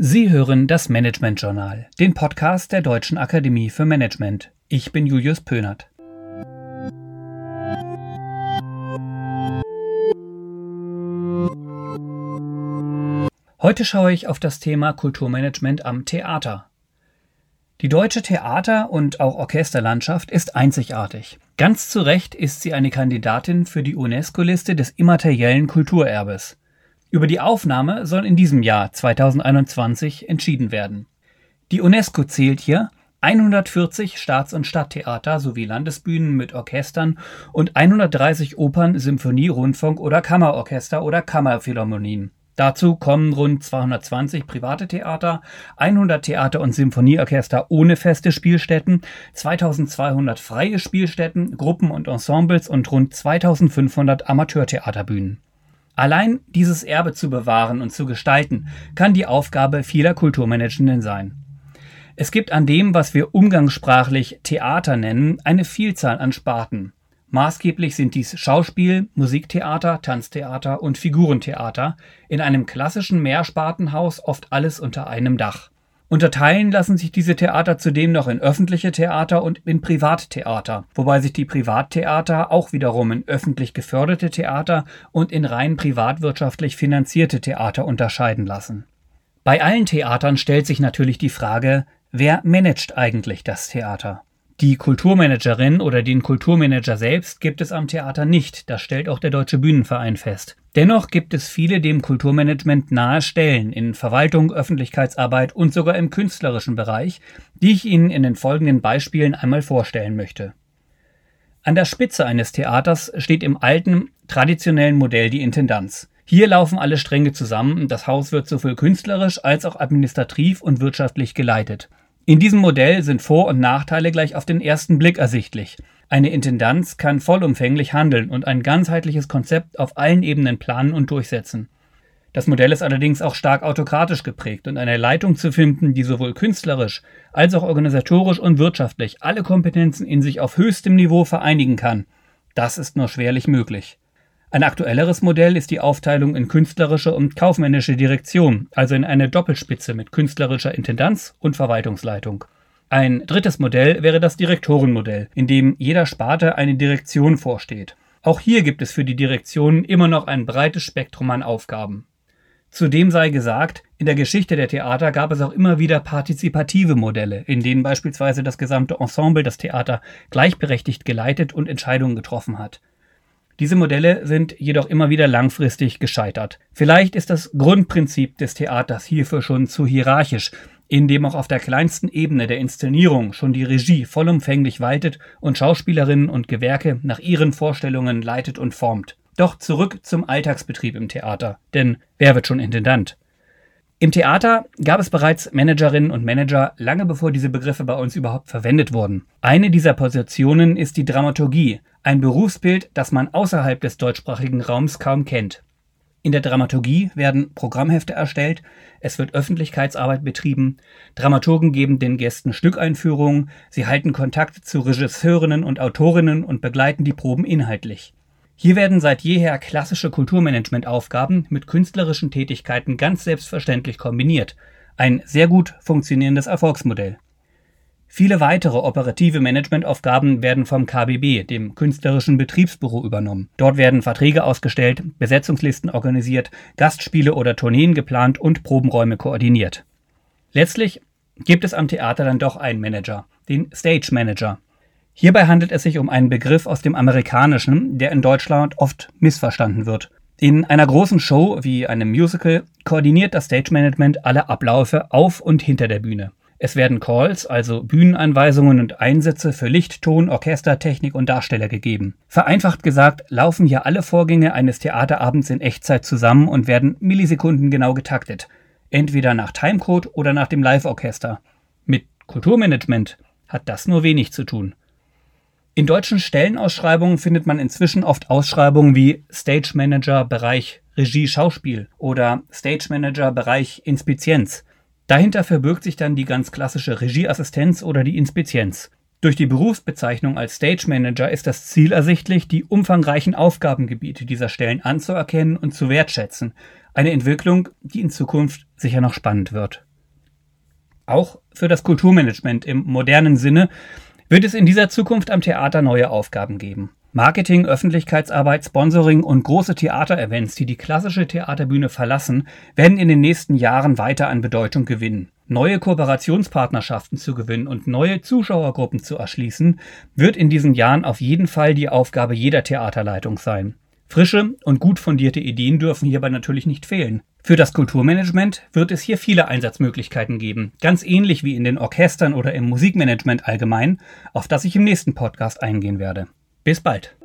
Sie hören das Management Journal, den Podcast der Deutschen Akademie für Management. Ich bin Julius Pönert. Heute schaue ich auf das Thema Kulturmanagement am Theater. Die deutsche Theater- und auch Orchesterlandschaft ist einzigartig. Ganz zu Recht ist sie eine Kandidatin für die UNESCO-Liste des immateriellen Kulturerbes. Über die Aufnahme soll in diesem Jahr 2021 entschieden werden. Die UNESCO zählt hier 140 Staats- und Stadttheater sowie Landesbühnen mit Orchestern und 130 Opern, Symphonie, Rundfunk oder Kammerorchester oder Kammerphilharmonien. Dazu kommen rund 220 private Theater, 100 Theater- und Symphonieorchester ohne feste Spielstätten, 2200 freie Spielstätten, Gruppen und Ensembles und rund 2500 Amateurtheaterbühnen. Allein dieses Erbe zu bewahren und zu gestalten, kann die Aufgabe vieler Kulturmanagenden sein. Es gibt an dem, was wir umgangssprachlich Theater nennen, eine Vielzahl an Sparten. Maßgeblich sind dies Schauspiel, Musiktheater, Tanztheater und Figurentheater, in einem klassischen Mehrspartenhaus oft alles unter einem Dach. Unterteilen lassen sich diese Theater zudem noch in öffentliche Theater und in Privattheater, wobei sich die Privattheater auch wiederum in öffentlich geförderte Theater und in rein privatwirtschaftlich finanzierte Theater unterscheiden lassen. Bei allen Theatern stellt sich natürlich die Frage, wer managt eigentlich das Theater? Die Kulturmanagerin oder den Kulturmanager selbst gibt es am Theater nicht, das stellt auch der Deutsche Bühnenverein fest. Dennoch gibt es viele dem Kulturmanagement nahe Stellen in Verwaltung, Öffentlichkeitsarbeit und sogar im künstlerischen Bereich, die ich Ihnen in den folgenden Beispielen einmal vorstellen möchte. An der Spitze eines Theaters steht im alten, traditionellen Modell die Intendanz. Hier laufen alle Stränge zusammen, das Haus wird sowohl künstlerisch als auch administrativ und wirtschaftlich geleitet. In diesem Modell sind Vor- und Nachteile gleich auf den ersten Blick ersichtlich. Eine Intendanz kann vollumfänglich handeln und ein ganzheitliches Konzept auf allen Ebenen planen und durchsetzen. Das Modell ist allerdings auch stark autokratisch geprägt und eine Leitung zu finden, die sowohl künstlerisch als auch organisatorisch und wirtschaftlich alle Kompetenzen in sich auf höchstem Niveau vereinigen kann, das ist nur schwerlich möglich. Ein aktuelleres Modell ist die Aufteilung in künstlerische und kaufmännische Direktion, also in eine Doppelspitze mit künstlerischer Intendanz und Verwaltungsleitung. Ein drittes Modell wäre das Direktorenmodell, in dem jeder Sparte eine Direktion vorsteht. Auch hier gibt es für die Direktionen immer noch ein breites Spektrum an Aufgaben. Zudem sei gesagt, in der Geschichte der Theater gab es auch immer wieder partizipative Modelle, in denen beispielsweise das gesamte Ensemble das Theater gleichberechtigt geleitet und Entscheidungen getroffen hat. Diese Modelle sind jedoch immer wieder langfristig gescheitert. Vielleicht ist das Grundprinzip des Theaters hierfür schon zu hierarchisch, indem auch auf der kleinsten Ebene der Inszenierung schon die Regie vollumfänglich waltet und Schauspielerinnen und Gewerke nach ihren Vorstellungen leitet und formt. Doch zurück zum Alltagsbetrieb im Theater. Denn wer wird schon Intendant? Im Theater gab es bereits Managerinnen und Manager lange bevor diese Begriffe bei uns überhaupt verwendet wurden. Eine dieser Positionen ist die Dramaturgie, ein Berufsbild, das man außerhalb des deutschsprachigen Raums kaum kennt. In der Dramaturgie werden Programmhefte erstellt, es wird Öffentlichkeitsarbeit betrieben, Dramaturgen geben den Gästen Stückeinführungen, sie halten Kontakt zu Regisseurinnen und Autorinnen und begleiten die Proben inhaltlich. Hier werden seit jeher klassische Kulturmanagementaufgaben mit künstlerischen Tätigkeiten ganz selbstverständlich kombiniert. Ein sehr gut funktionierendes Erfolgsmodell. Viele weitere operative Managementaufgaben werden vom KBB, dem Künstlerischen Betriebsbüro, übernommen. Dort werden Verträge ausgestellt, Besetzungslisten organisiert, Gastspiele oder Tourneen geplant und Probenräume koordiniert. Letztlich gibt es am Theater dann doch einen Manager, den Stage Manager. Hierbei handelt es sich um einen Begriff aus dem Amerikanischen, der in Deutschland oft missverstanden wird. In einer großen Show wie einem Musical koordiniert das Stage Management alle Abläufe auf und hinter der Bühne. Es werden Calls, also Bühnenanweisungen und Einsätze für Licht, Ton, Orchester, Technik und Darsteller gegeben. Vereinfacht gesagt laufen hier alle Vorgänge eines Theaterabends in Echtzeit zusammen und werden Millisekunden genau getaktet. Entweder nach Timecode oder nach dem Live-Orchester. Mit Kulturmanagement hat das nur wenig zu tun. In deutschen Stellenausschreibungen findet man inzwischen oft Ausschreibungen wie Stage Manager Bereich Regie Schauspiel oder Stage Manager Bereich Inspizienz. Dahinter verbirgt sich dann die ganz klassische Regieassistenz oder die Inspizienz. Durch die Berufsbezeichnung als Stage Manager ist das Ziel ersichtlich, die umfangreichen Aufgabengebiete dieser Stellen anzuerkennen und zu wertschätzen, Eine Entwicklung, die in Zukunft sicher noch spannend wird. Auch für das Kulturmanagement im modernen Sinne wird es in dieser Zukunft am Theater neue Aufgaben geben. Marketing, Öffentlichkeitsarbeit, Sponsoring und große Theaterevents, die die klassische Theaterbühne verlassen, werden in den nächsten Jahren weiter an Bedeutung gewinnen. Neue Kooperationspartnerschaften zu gewinnen und neue Zuschauergruppen zu erschließen, wird in diesen Jahren auf jeden Fall die Aufgabe jeder Theaterleitung sein. Frische und gut fundierte Ideen dürfen hierbei natürlich nicht fehlen. Für das Kulturmanagement wird es hier viele Einsatzmöglichkeiten geben, ganz ähnlich wie in den Orchestern oder im Musikmanagement allgemein, auf das ich im nächsten Podcast eingehen werde. Bis bald.